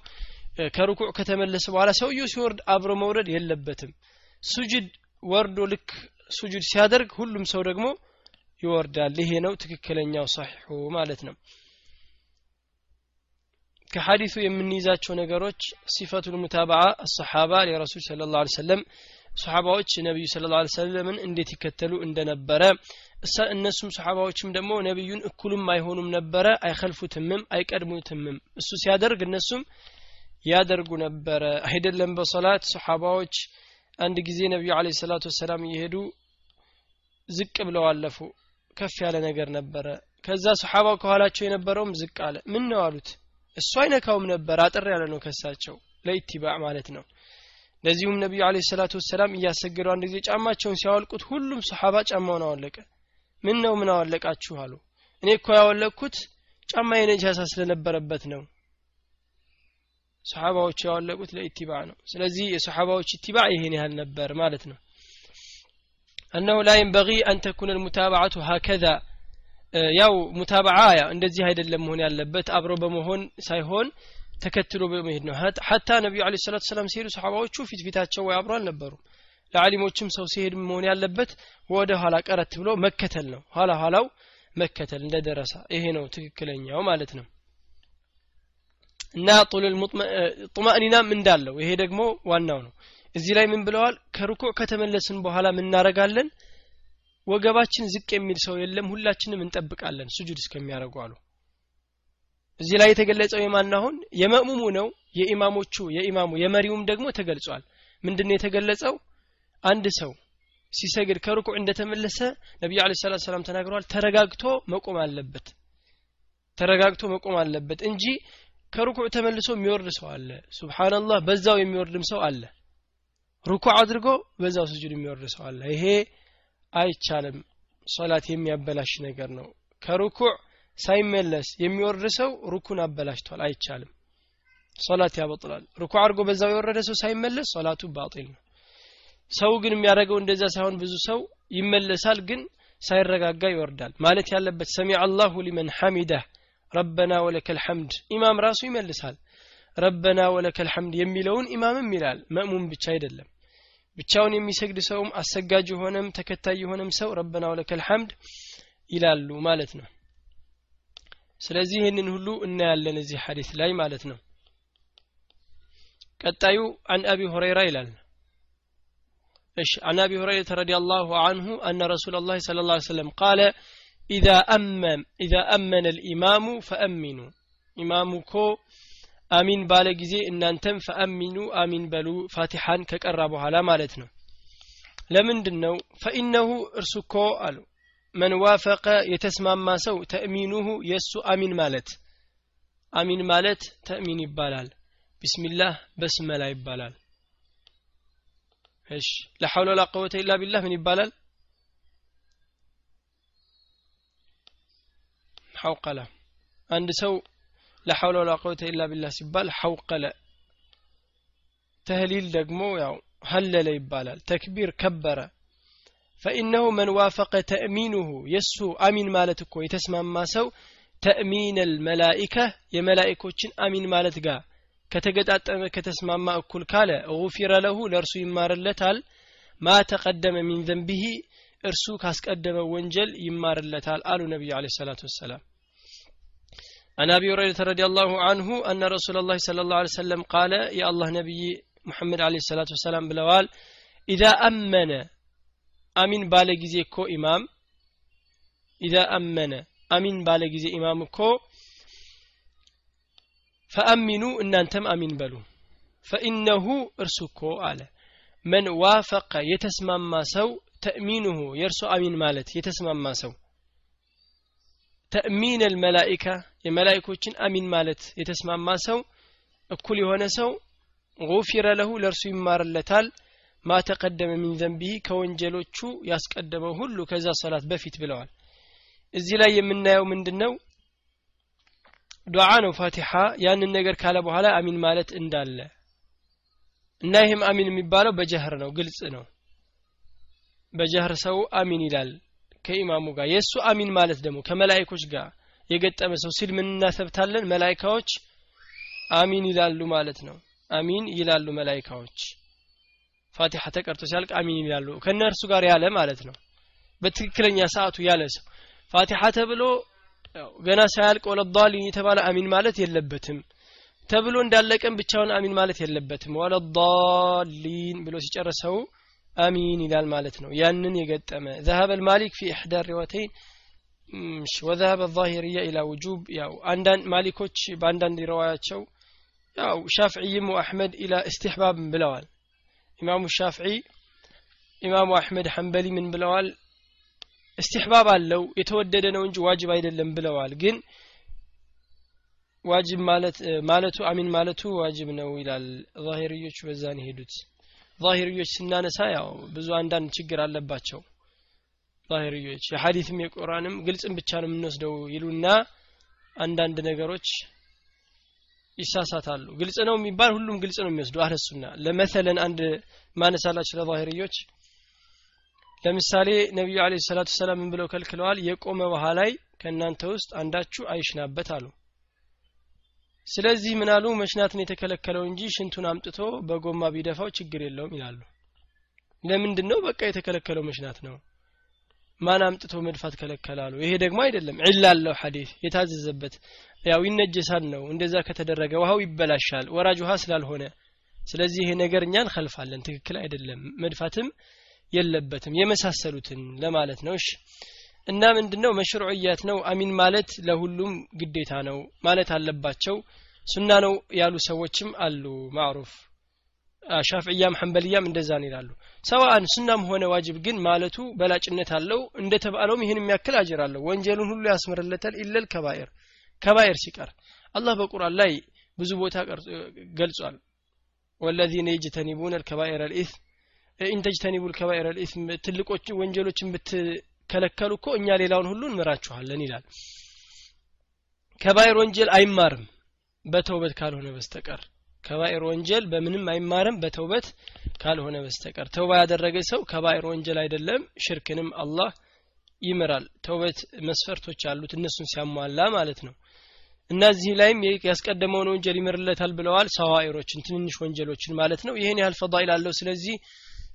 ከሩኩዕ ከተመለሰ በኋላ ሰውየው ሲወርድ አብሮ መውረድ የለበትም ሱጁድ ወርዶ ልክ ሱጁድ ሲያደርግ ሁሉም ሰው ደግሞ ይወርዳል ይሄ ነው ትክክለኛው ሰሒሑ ማለት ነው ከሐዲሱ የምንይዛቸው ነገሮች ሲፈቱል ሙታባዓ አሰሓባ ለረሱል ስለ ላ ሰለም ሰሓባዎች ነቢዩ ስለ ላ ሰለምን እንዴት ይከተሉ እንደነበረ እነሱም ሰሓባዎችም ደግሞ ነቢዩን እኩልም አይሆኑም ነበረ አይከልፉትምም አይቀድሙትምም። እሱ ሲያደርግ እነሱም ያደርጉ ነበረ። አይደለም በሶላት ሰሓባዎች አንድ ጊዜ ነቢዩ አለ ሰላቱ ወሰላም እየሄዱ ዝቅ ብለው አለፉ። ከፍ ያለ ነገር ነበረ። ከዛ ሰሓባው ከኋላቸው የነበረውም ዝቅ አለ። ምን ነው አሉት? እሱ አይነካውም ነበር። አጥር ያለ ነው ከሳቸው። ለኢትባዕ ማለት ነው ለዚሁም ነቢዩ አለ ሰላቱ ወሰላም እያሰገዱ አንድ ጊዜ ጫማቸውን ሲያወልቁት ሁሉም ሰሓባ ጫማውን አወለቀ ምን ነው ምን አወለቃችሁ አሉ እኔ እኮ ያወለቅኩት ጫማ የነጃሳ ስለነበረበት ነው ሰሓባዎቹ ያወለቁት ለኢትባዕ ነው ስለዚህ የሰሓባዎች ኢትባዕ ይሄን ያህል ነበር ማለት ነው أنه لا ينبغي أن تكون المتابعة هكذا ያው ሙታበዓ እንደዚህ አይደለም መሆን ያለበት አብሮ በመሆን ሳይሆን ተከትሎ በመሄድ ነው። ሀታ ነቢዩ አለ ሰላት ሰላም ሲሄዱ ሰሓባዎቹ ፊት ፊታቸው ወይ አብሮ አልነበሩም። ለአሊሞችም ሰው ሲሄድ መሆን ያለበት ወደ ኋላ ቀረት ብሎ መከተል ነው። ኋላ ኋላው መከተል እንደ ደረሳ ይሄ ነው ትክክለኛው ማለት ነው። እና ጡማእኒናም እንዳለው ይሄ ደግሞ ዋናው ነው። እዚህ ላይ ምን ብለዋል? ከርኩዕ ከተመለስን በኋላ ምናረጋለን ወገባችን ዝቅ የሚል ሰው የለም ሁላችንም እንጠብቃለን ስጁድ እስከሚያደርጉ አሉ እዚህ ላይ የተገለጸው የማን አሁን? የመእሙሙ ነው የኢማሞቹ የኢማሙ የመሪውም ደግሞ ተገልጿል። ምንድነው የተገለጸው? አንድ ሰው ሲሰግድ ከርኩዕ እንደተመለሰ ነቢዩ አለ ሰላት ሰላም ተናግረዋል። ተረጋግቶ መቆም አለበት ተረጋግቶ መቆም አለበት እንጂ ከርኩዕ ተመልሶ የሚወርድ ሰው አለ። ሱብሓንላህ በዛው የሚወርድም ሰው አለ። ሩኩዕ አድርጎ በዛው ስጁድ የሚወርድ ሰው አለ። ይሄ አይቻልም። ሶላት የሚያበላሽ ነገር ነው። ከሩኩዕ ሳይመለስ የሚወርድ ሰው ሩኩን አበላሽቷል አይቻልም። ሶላት ያበጥላል። ሩኩዕ አድርጎ በዛው የወረደ ሰው ሳይመለስ ሶላቱ ባጢል ነው። ሰው ግን የሚያደርገው እንደዛ ሳይሆን ብዙ ሰው ይመለሳል ግን ሳይረጋጋ ይወርዳል። ማለት ያለበት سمع الله لمن حمده ربنا ولك الحمد። ኢማም ራሱ ይመልሳል። ረበና ወለከል ሐምድ የሚለውን ኢማምም ይላል። መእሙም ብቻ አይደለም። ብቻውን የሚሰግድ ሰውም አሰጋጅ የሆነም ተከታይ የሆነም ሰው ረበና ወለከል ሐምድ ይላሉ ማለት ነው ስለዚህ ይህንን ሁሉ እናያለን እዚህ ሐዲስ ላይ ማለት ነው። ቀጣዩ አን አቢ ሁረይራ ይላል። እሺ አን አቢ ሁረይረተ ረዲየላሁ አንሁ አነ ረሱለላሂ ሰለላሁ ዐለይሂ ወሰለም ቃለ ኢዛ አመም ኢዛ አመነ ልኢማሙ ፈአሚኑ። ኢማሙ እኮ አሚን ባለ ጊዜ እናንተም ፈአሚኑ አሚን በሉ ፋቲሐን ከቀራ በኋላ ማለት ነው። ለምንድን ነው ፈኢነሁ እርሱ እኮ አሉ። መን ዋፈቀ የተስማማ ሰው ተእሚኑሁ የእሱ አሚን ማለት አሚን ማለት ተእሚን ይባላል ቢስሚላህ በስመላ ይባላል እሺ ለሐውለ ወላ ቀወተ ኢላ ቢላህ ምን ይባላል ሐውቀላ አንድ ሰው ለሐውለ ወላ ቀወተ ኢላ ቢላህ ሲባል ሐውቀለ ተህሊል ደግሞ ያው ሀለለ ይባላል ተክቢር ከበረ ፈኢነሁ መን ዋፈቀ ተእሚኑሁ የእሱ አሚን ማለት እኮ የተስማማ ሰው ተእሚን አልመላኢከ የመላኢኮችን አሚን ማለት ጋር ከተገጣጠመ ከተስማማ እኩል ካለ ጉፊረ ለሁ ለእርሱ ይማርለታል ማ ተቀደመ ሚን ዘንቢሂ እርሱ ካስቀደመ ወንጀል ይማርለታል አሉ ነቢዩ አለ ሰላቱ ወሰላም عن ابي هريره رضي الله عنه ان رسول الله صلى الله عليه وسلم قال يا الله نبي محمد عليه الصلاه والسلام بلوال اذا امن አሚን ባለ ጊዜ እኮ ኢማም ኢዛ አመነ አሚን ባለ ጊዜ ኢማም እኮ ፈአሚኑ እናንተም አሚን በሉ። ፈኢነሁ እርሱ እኮ አለ። መን ዋፈቀ የተስማማ ሰው ተእሚኑሁ የእርሱ አሚን ማለት የተስማማ ሰው። ተእሚን አልመላኢካ የመላይኮችን አሚን ማለት የተስማማ ሰው እኩል የሆነ ሰው ጉፊረ ለሁ ለእርሱ ይማርለታል። ማ ተቀደመ ሚን ዘንቢህ ከወንጀሎቹ ያስቀደመው ሁሉ ከዛ ሰላት በፊት ብለዋል። እዚህ ላይ የምናየው ምንድን ነው ዱዓ ነው ፋቲሓ። ያንን ነገር ካለ በኋላ አሚን ማለት እንዳለ እና ይህም አሚን የሚባለው በጀህር ነው ግልጽ ነው። በጀህር ሰው አሚን ይላል ከኢማሙ ጋር። የእሱ አሚን ማለት ደግሞ ከመላይኮች ጋር የገጠመ ሰው ሲል ምን እናሰብታለን? መላይካዎች አሚን ይላሉ ማለት ነው። አሚን ይላሉ መላይካዎች ፋቲሓ ተቀርቶ ሲያልቅ አሚን ይላሉ ከእነርሱ ጋር ያለ ማለት ነው በትክክለኛ ሰዓቱ ያለ ሰው ፋቲሓ ተብሎ ገና ሳያልቅ ወለዳሊን የተባለ አሚን ማለት የለበትም ተብሎ እንዳለቀም ብቻውን አሚን ማለት የለበትም ወለዳሊን ብሎ ሲጨርሰው አሚን ይላል ማለት ነው ያንን የገጠመ ذهب المالك في احدى الروايتين وذهب الظاهرية إلى وجوب ያው አንዳንድ ማሊኮች በአንዳንድ ሪዋያቸው ያው ሻፍዒይም ወአሕመድ ኢላ እስትሕባብ ብለዋል ኢማሙ ሻፍዒ ኢማሙ አሕመድ ሐንበሊ ምን ብለዋል? እስትሕባብ አለው የተወደደ ነው እንጂ ዋጅብ አይደለም ብለዋል። ግን ዋጅብ ማለቱ አሚን ማለቱ ዋጅብ ነው ይላል። ዛሂርዮች በዛን የሄዱት። ዛሂርዮች ስናነሳ ያው ብዙ አንዳንድ ችግር አለባቸው ዛሂርዮች። የሐዲትም የቁርአንም ግልጽም ብቻ ነው የምንወስደው ይሉና አንዳንድ ነገሮች ይሳሳታሉ። ግልጽ ነው የሚባል ሁሉም ግልጽ ነው የሚወስዱ አህለሱና ለመሰለን አንድ ማነሳላችሁ ለዛሂርዮች ለምሳሌ ነቢዩ አለ ሰላቱ ሰላም ምን ብለው ከልክለዋል? የቆመ ውሃ ላይ ከእናንተ ውስጥ አንዳችሁ አይሽናበት አሉ። ስለዚህ ምን አሉ? መሽናትን የተከለከለው እንጂ ሽንቱን አምጥቶ በጎማ ቢደፋው ችግር የለውም ይላሉ። ለምንድን ነው በቃ የተከለከለው መሽናት ነው ማን አምጥቶ መድፋት ከለከላሉ ይሄ ደግሞ አይደለም። ዒላ አለው ሐዲስ የታዘዘበት ያው ይነጀሳል ነው። እንደዛ ከተደረገ ውሃው ይበላሻል ወራጅ ውሃ ስላልሆነ። ስለዚህ ይሄ ነገር እኛ እንኸልፋለን። ትክክል አይደለም። መድፋትም የለበትም የመሳሰሉትን ለማለት ነው። እሺ። እና ምንድነው? መሽሩዕያት ነው። አሚን ማለት ለሁሉም ግዴታ ነው ማለት አለባቸው። ሱና ነው ያሉ ሰዎችም አሉ። ማዕሩፍ ሻፍዕያም ሐንበልያም እንደዛ ነው ይላሉ። ሰዋአን ሱናም ሆነ ዋጅብ ግን ማለቱ በላጭነት አለው። እንደተባለውም ይህን የሚያክል አጅር አለው። ወንጀሉን ሁሉ ያስምርለታል ኢለል ከባኤር ከባኤር ሲቀር። አላህ በቁርአን ላይ ብዙ ቦታ ገልጿል። ወለዚነ የጅተኒቡን አልከባኤር አልኢትም ኢንተጅተኒቡ ልከባኤር ልኢትም ትልቆች ወንጀሎችን ብትከለከሉ እኮ እኛ ሌላውን ሁሉ እንምራችኋለን ይላል። ከባኤር ወንጀል አይማርም በተውበት ካልሆነ በስተቀር ከባኤር ወንጀል በምንም አይማርም በተውበት ካልሆነ በስተቀር። ተውባ ያደረገ ሰው ከባኤር ወንጀል አይደለም ሽርክንም አላህ ይምራል። ተውበት መስፈርቶች አሉት እነሱን ሲያሟላ ማለት ነው። እነዚህ ላይም ያስቀደመውን ወንጀል ይምርለታል ብለዋል ሰዋኢሮችን ትንንሽ ወንጀሎችን ማለት ነው። ይህን ያህል ፈዳይል አለው ስለዚህ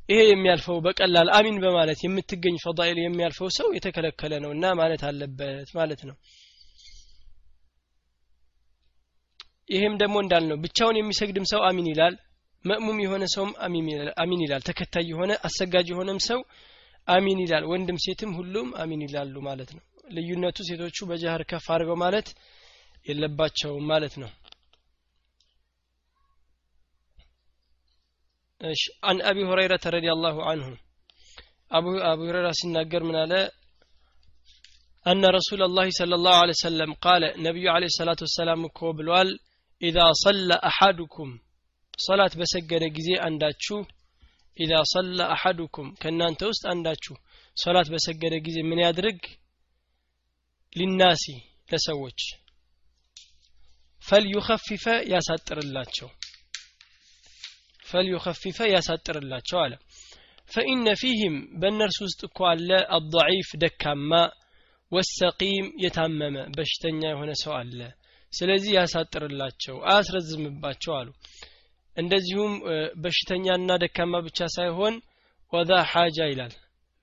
ይሄ የሚያልፈው በቀላል አሚን በማለት የምትገኝ ፈዳይል የሚያልፈው ሰው የተከለከለ ነው እና ማለት አለበት ማለት ነው ይሄም ደግሞ እንዳልነው ብቻውን የሚሰግድም ሰው አሚን ይላል መእሙም የሆነ ሰውም አሚን ይላል ተከታይ የሆነ አሰጋጅ የሆነም ሰው አሚን ይላል ወንድም ሴትም ሁሉም አሚን ይላሉ ማለት ነው ልዩነቱ ሴቶቹ በጃህር ከፍ አድርገው ማለት የለባቸውም ማለት ነው እሺ አን አቢ ሁረይረተ ረዲየላሁ አንሁ አቡ አቡ ሁረይራ ሲናገር ምን አለ أن رسول الله صلى الله عليه وسلم قال نبي عليه الصلاة والسلام كوبلوال إذا إذا صلى أحدكم صلاة بسجر جزي أنداتشو إذا صلى أحدكم كنا أنت أست أنداتشو صلاة بسجر جزي من يدرك للناس تسوج فليخفف يا ساتر اللاتشو فليخفف يا ساتر اللاتشو على. فإن فيهم بنرسوس تقول لا الضعيف دكاما والسقيم يتمم بشتنيا هنا سؤال ስለዚህ ያሳጥርላቸው አያስረዝምባቸው አሉ። እንደዚሁም በሽተኛና ደካማ ብቻ ሳይሆን ወዛ ሐጃ ይላል።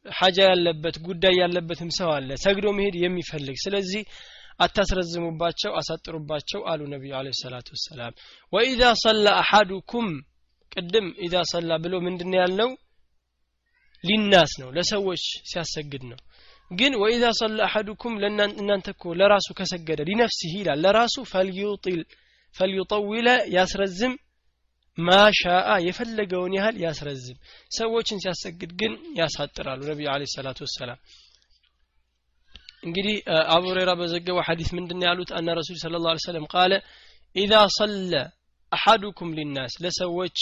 ሐጃ ያለበት ጉዳይ ያለበትም ሰው አለ። ሰግዶ መሄድ የሚፈልግ። ስለዚህ አታስረዝሙባቸው አሳጥሩባቸው አሉ ነቢዩ አለ ሰላቱ ወሰላም። ወኢዛ ሰላ አሐዱኩም ቅድም ኢዛ ሰላ ብሎ ምንድን ያልነው? ሊናስ ነው። ለሰዎች ሲያሰግድ ነው ግን ወኢዛ ሰለ አሐዱኩም እናንተ እኮ ለራሱ ከሰገደ ሊነፍሲህ ይላል። ለራሱ ፈልዩጢል ፈልዩጠዊለ ያስረዝም ማሻአ የፈለገውን ያህል ያስረዝም። ሰዎችን ሲያሰግድ ግን ያሳጥራሉ ነቢዩ አለ ሰላቱ ወሰላም። እንግዲህ አቡ ሁረይራ በዘገበው ሐዲስ ምንድን ያሉት? አነ ረሱል ስለ ላ ሰለም ቃለ ኢዛ ሰለ አሐዱኩም ሊናስ ለሰዎች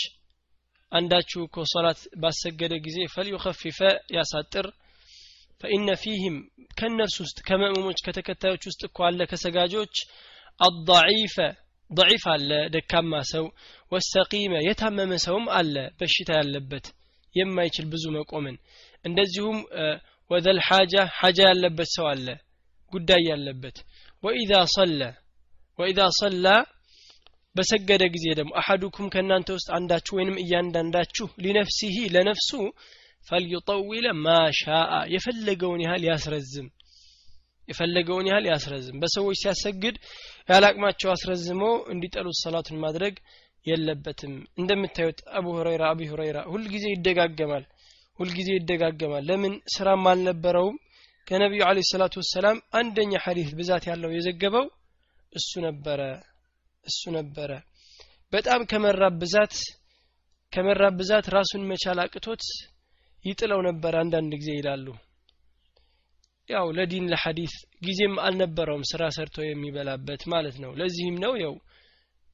አንዳችሁ እኮ ሶላት ባሰገደ ጊዜ ፈልዩኸፊፈ ያሳጥር ፈኢነ ፊህም ከእነርሱ ውስጥ ከመእሙሞች ከተከታዮች ውስጥ እኮ አለ ከሰጋጆች አضዒፈ ضዒፍ አለ ደካማ ሰው ወሰቂመ የታመመ ሰውም አለ በሽታ ያለበት የማይችል ብዙ መቆምን እንደዚሁም ወዘል ሓጃ ሓጃ ያለበት ሰው አለ ጉዳይ ያለበት ወኢዛ ሰለ ወኢዛ ሰላ በሰገደ ጊዜ ደግሞ አሐዱኩም ከእናንተ ውስጥ አንዳችሁ ወይንም እያንዳንዳችሁ ሊነፍሲሂ ለነፍሱ ፈልዩጠዊለ ማሻአ የፈለገውን ያህል ያስረዝም የፈለገውን ያህል ያስረዝም። በሰዎች ሲያሰግድ ያላቅማቸው አስረዝሞ እንዲጠሉት ሰላቱን ማድረግ የለበትም። እንደምታዩት አቡ ሁረይራ አቢ ሁረይራ ሁልጊዜ ይደጋገማል ሁልጊዜ ይደጋገማል። ለምን? ስራም አልነበረውም። ከነቢዩ አለ ሰላቱ ወሰላም አንደኛ ሐዲስ ብዛት ያለው የዘገበው እሱ ነበረ እሱ ነበረ። በጣም ከመራብ ብዛት ከመራብ ብዛት ራሱን መቻል አቅቶት ይጥለው ነበር አንዳንድ ጊዜ ይላሉ። ያው ለዲን ለሐዲስ ጊዜም አልነበረውም ስራ ሰርቶ የሚበላበት ማለት ነው። ለዚህም ነው ያው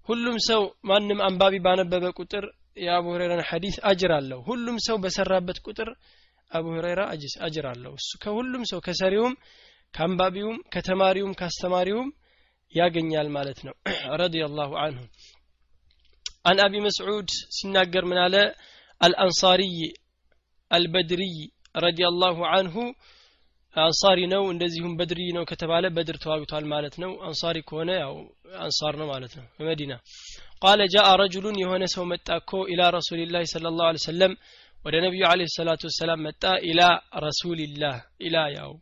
ሁሉም ሰው ማንም አንባቢ ባነበበ ቁጥር የአቡ ሁረይራን ሐዲስ አጅር አለው። ሁሉም ሰው በሰራበት ቁጥር አቡ ሁረይራ አጅር አለው። እሱ ከሁሉም ሰው ከሰሪውም ከአንባቢውም ከተማሪውም ካስተማሪውም ያገኛል ማለት ነው። ረዲየላሁ አንሁ። አን አቢ መስዑድ ሲናገር ምን አለ? አልአንሳሪይ አልበድርይ ረዲያላሁ አንሁ አንሳሪ ነው። እንደዚሁም በድርይ ነው ከተባለ በድር ተዋግቷል ማለት ነው። አንሳሪ ከሆነ ያው አንሳር ነው ማለት ነው። በመዲና ቃለ ጃአ ረጅሉን የሆነ ሰው መጣ ኮ ኢላ ረሱልላህ ስለ ላሁ ሰለም ወደ ነቢዩ አለ ሰላቱ ወሰላም መጣ ኢላ ረሱልላህ ኢላ ያው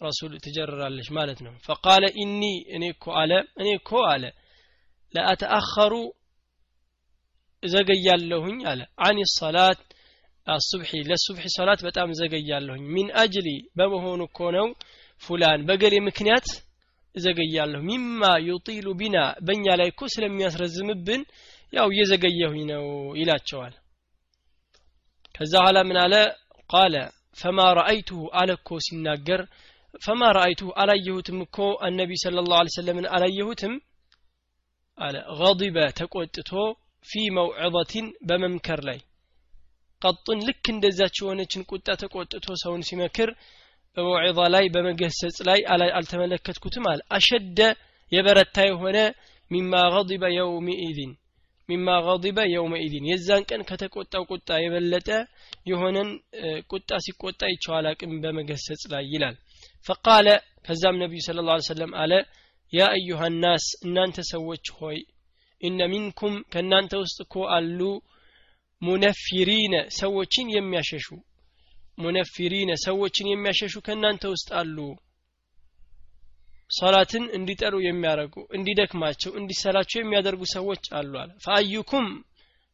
ረሱል ትጀርራለች ማለት ነው። ፈቃለ ኢኒ እኔ እኮ አለ እኔ እኮ አለ ለአተአኸሩ እዘገያለሁኝ አለ። አን ሰላት አሱብሒ ለሱብሒ ሶላት በጣም ዘገያለሁኝ። ሚን አጅሊ በመሆኑ እኮ ነው ፉላን በገሌ ምክንያት እዘገያለሁ ሚማ ዩጢሉ ቢና በእኛ ላይ እኮ ስለሚያስረዝምብን ያው እየዘገየሁኝ ነው ይላቸዋል። ከዛ በኋላ ምን አለ? ቃለ ፈማ ረአይቱሁ አለ እኮ ሲናገር ፈማ ረአይቱሁ አላየሁትም እኮ አነቢ ስለ ላሁ ሰለምን አላየሁትም አለ። ገضበ ተቆጥቶ ፊ መውዕظትን በመምከር ላይ ቀጡን ልክ እንደዛች የሆነችን ቁጣ ተቆጥቶ ሰውን ሲመክር በመውዒዛ ላይ በመገሰጽ ላይ አልተመለከትኩትም አለ። አሸደ የበረታ የሆነ ሚማ ገضበ የውሚኢዝን ሚማ ገضበ የውመኢዝን የዛን ቀን ከተቆጣው ቁጣ የበለጠ የሆነን ቁጣ ሲቆጣ ይቸዋል አቅም በመገሰጽ ላይ ይላል። ፈቃለ ከዛም ነቢዩ ስለ ላ ሰለም አለ ያ አዩሃ ናስ እናንተ ሰዎች ሆይ ኢነ ሚንኩም ከእናንተ ውስጥ እኮ አሉ ሙነፊሪነ ሰዎችን የሚያሸሹ። ሙነፊሪነ ሰዎችን የሚያሸሹ ከእናንተ ውስጥ አሉ። ሶላትን እንዲጠሩ የሚያደርጉ እንዲደክማቸው እንዲሰላቸው የሚያደርጉ ሰዎች አሉ አለ። ፈአዩኩም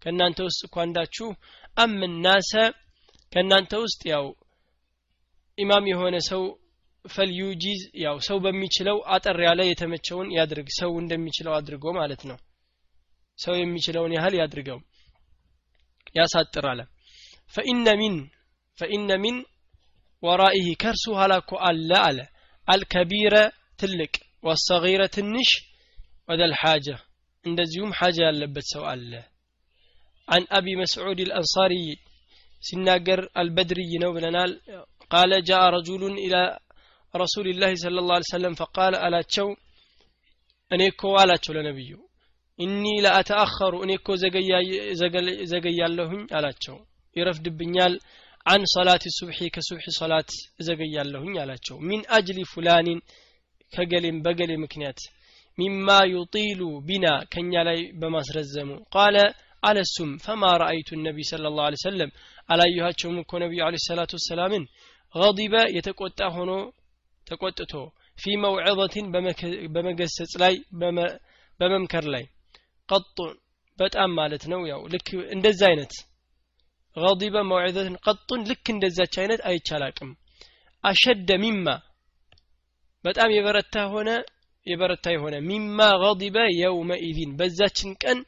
ከእናንተ ውስጥ እኮ አንዳችሁ። አምናሰ ከእናንተ ውስጥ ያው ኢማም የሆነ ሰው ፈልዩጂዝ ያው ሰው በሚችለው አጠር ያለ የተመቸውን ያድርግ ሰው እንደሚችለው አድርጎ ማለት ነው። ሰው የሚችለውን ያህል ያድርገው ያሳጥር አለ ፈኢነ ሚን ፈኢነ ሚን ወራኢህ ከእርሱ ኋላ እኮ አለ አለ አልከቢረ ትልቅ ወሰጊረ ትንሽ ወደል ሓጀ እንደዚሁም ሓጃ ያለበት ሰው አለ عن أبي مسعود الأنصاري سناجر البدري ነው ብለናል قال جاء رجل إلى رسول الله صلى الله عليه وسلم فقال አላቸው እኔ እኮ አላቸው ለነብዩ ኢኒ ለአተአኸሩ እኔ እኮ ዘገያለሁኝ አላቸው ይረፍድብኛል አን ሰላት ሱብሒ ከሱብሒ ሰላት እዘገያለሁኝ አላቸው ሚን አጅሊ ፉላኒን ከገሌም በገሌ ምክንያት ሚማ ዩጢሉ ቢና ከኛ ላይ በማስረዘሙ ቃለ አለሱም ፈማ ረአይቱ ነቢ ስለ ላሁ ለ ሰለም አላየኋቸውም እኮ ነቢዩ አለ ሰላቱ ወሰላምን ገዲበ የተቆጣ ሆኖ ተቆጥቶ ፊ መውዕظትን በመገሰጽ ላይ በመምከር ላይ ቀጡ በጣም ማለት ነው። ያው ልክ እንደዛ አይነት ገዲበ መውዕዘትን ቀጡን ልክ እንደዛች አይነት አይቻላቅም አሸደ ሚማ በጣም የበረታ ሆነ የበረታ የሆነ ሚማ ገዲበ የውመኢዚን በዛችን ቀን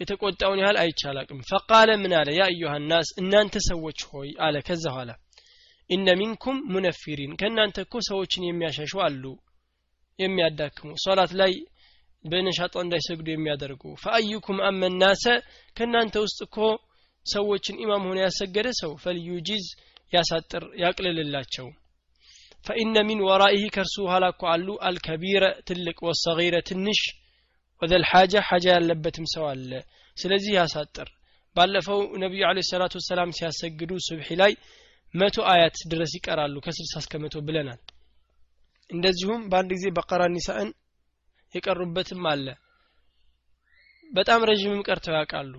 የተቆጣውን ያህል አይቻላቅም ፈቃለ ምን አለ? ያ አዩሃ ናስ እናንተ ሰዎች ሆይ አለ። ከዛ ኋላ ኢነ ሚንኩም ሙነፊሪን ከእናንተ እኮ ሰዎችን የሚያሸሹ አሉ የሚያዳክሙ። ሶላት ላይ በነሻጣ እንዳይሰግዱ የሚያደርጉ። ፈአዩኩም አመናሰ ከእናንተ ውስጥ እኮ ሰዎችን ኢማም ሆነ ያሰገደ ሰው ፈልዩጂዝ ያሳጥር ያቅልልላቸው። ፈኢነ ሚን ወራኢህ ከእርሱ ኋላ እኮ አሉ አልከቢረ ትልቅ ወሰጊረ ትንሽ ወደል ሓጃ ያለበትም ሰው አለ። ስለዚህ ያሳጥር። ባለፈው ነቢዩ አለ ሰላቱ ወሰላም ሲያሰግዱ ሱብሒ ላይ መቶ አያት ድረስ ይቀራሉ ከስልሳ እስከ መቶ ብለናል። እንደዚሁም በአንድ ጊዜ በቀራ ኒሳእን የቀሩበትም አለ። በጣም ረዥምም ቀርተው ያውቃሉ።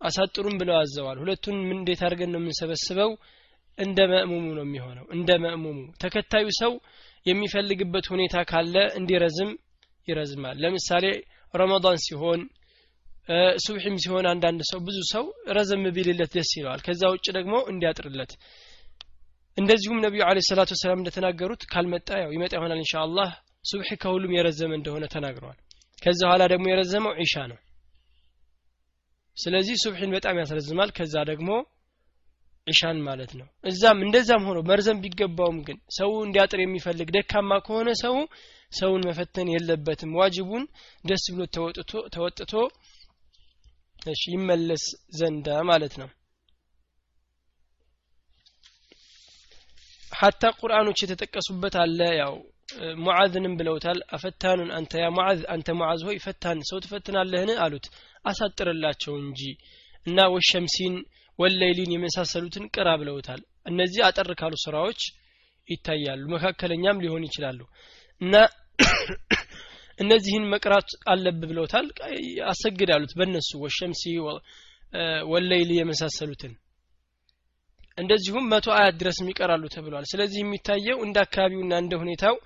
አሳጥሩም ብለው አዘዋል። ሁለቱን እንዴት አድርገን ነው የምንሰበስበው? እንደ መእሙሙ ነው የሚሆነው። እንደ መእሙሙ ተከታዩ ሰው የሚፈልግበት ሁኔታ ካለ እንዲረዝም ይረዝማል። ለምሳሌ ረመዳን ሲሆን ሱብሒም ሲሆን አንዳንድ ሰው ብዙ ሰው ረዘም ቢልለት ደስ ይለዋል። ከዛ ውጭ ደግሞ እንዲያጥርለት። እንደዚሁም ነቢዩ አለ ሰላቱ ወሰላም እንደተናገሩት ካልመጣ ያው ይመጣ ይሆናል እንሻ አላህ ሱብሒ ከሁሉም የረዘመ እንደሆነ ተናግረዋል። ከዛ ኋላ ደግሞ የረዘመው ዒሻ ነው። ስለዚህ ሱብሒን በጣም ያስረዝማል። ከዛ ደግሞ ዒሻን ማለት ነው። እዛም እንደዛም ሆኖ መርዘም ቢገባውም ግን ሰው እንዲያጥር የሚፈልግ ደካማ ከሆነ ሰው ሰውን መፈተን የለበትም። ዋጅቡን ደስ ብሎ ተወጥቶ ይመለስ ዘንዳ ማለት ነው። ሐታ ቁርአኖች የተጠቀሱበት አለ። ያው ሙዓዝንም ብለውታል። አፈታኑን አንተ ያ ሙዓዝ አንተ ሙዓዝ ሆይ ፈታን ሰው ትፈትናለህን? አሉት። አሳጥርላቸው እንጂ እና ወሸምሲን ወለይሊን የመሳሰሉትን ቅራ ብለውታል። እነዚህ አጠር ካሉ ስራዎች ይታያሉ መካከለኛም ሊሆን ይችላሉ። እና እነዚህን መቅራት አለብ ብለውታል። አሰግድ አሉት በእነሱ ወሸምሲ ወለይል የመሳሰሉትን እንደዚሁም መቶ አያት ድረስ ይቀራሉ ተብሏል። ስለዚህ የሚታየው እንደ አካባቢውና እንደ ሁኔታው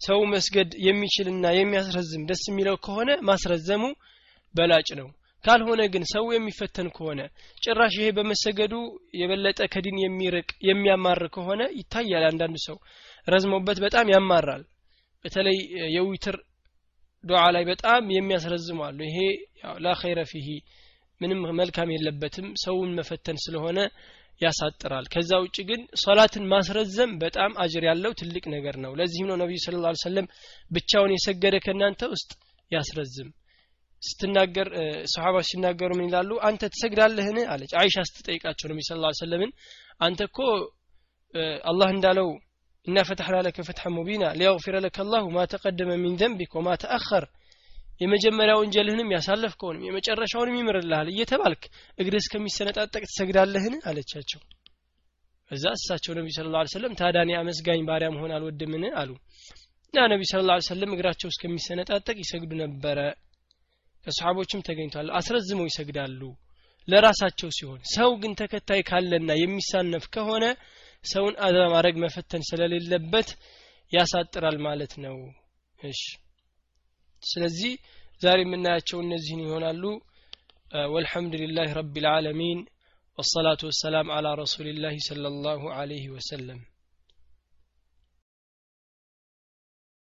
ሰው መስገድ የሚችልና የሚያስረዝም ደስ የሚለው ከሆነ ማስረዘሙ በላጭ ነው። ካልሆነ ግን ሰው የሚፈተን ከሆነ ጭራሽ ይሄ በመሰገዱ የበለጠ ከዲን የሚርቅ የሚያማር ከሆነ ይታያል። አንዳንዱ ሰው ረዝሞበት በጣም ያማራል። በተለይ የዊትር ዱዓ ላይ በጣም የሚያስረዝሙ አሉ። ይሄ ላ ኸይረ ፊሂ ምንም መልካም የለበትም። ሰውን መፈተን ስለሆነ ያሳጥራል። ከዛ ውጭ ግን ሶላትን ማስረዘም በጣም አጅር ያለው ትልቅ ነገር ነው። ለዚህም ነው ነቢዩ ስለ ላ ሰለም ብቻውን የሰገደ ከእናንተ ውስጥ ያስረዝም። ስትናገር ሰሓባዎች ሲናገሩ ምን ይላሉ? አንተ ትሰግዳለህን? አለች። አይሻ ስትጠይቃቸው ነቢ ስ ሰለምን አንተ እኮ አላህ እንዳለው ኢና ፈተሕና ለከ ፈትሐ ሙቢና ሊየግፊረ ለከ አላሁ ማ ተቀደመ ሚን ዘንቢክ ወማ ተአኸር የመጀመሪያ ወንጀልህንም ያሳለፍከውንም የመጨረሻውንም ይምርልሃል እየተባልክ እግር እስከሚሰነጣጠቅ ትሰግዳለህን? አለቻቸው። እዛ እሳቸው ነቢ ስለ ላ ሰለም ታዳኒ አመስጋኝ ባሪያ መሆን አልወድምን? አሉ። እና ነቢ ስለ ላ ሰለም እግራቸው እስከሚሰነጣጠቅ ይሰግዱ ነበረ። ከሰሓቦችም ተገኝቷል። አስረዝመው ይሰግዳሉ። ለራሳቸው ሲሆን ሰው ግን ተከታይ ካለና የሚሳነፍ ከሆነ ሰውን አዛ ማድረግ መፈተን ስለሌለበት ያሳጥራል ማለት ነው። እሺ ስለዚህ ዛሬ የምናያቸው እነዚህን ይሆናሉ والحمد لله رب العالمين والصلاة والسلام على رسول الله صلى الله عليه وسلم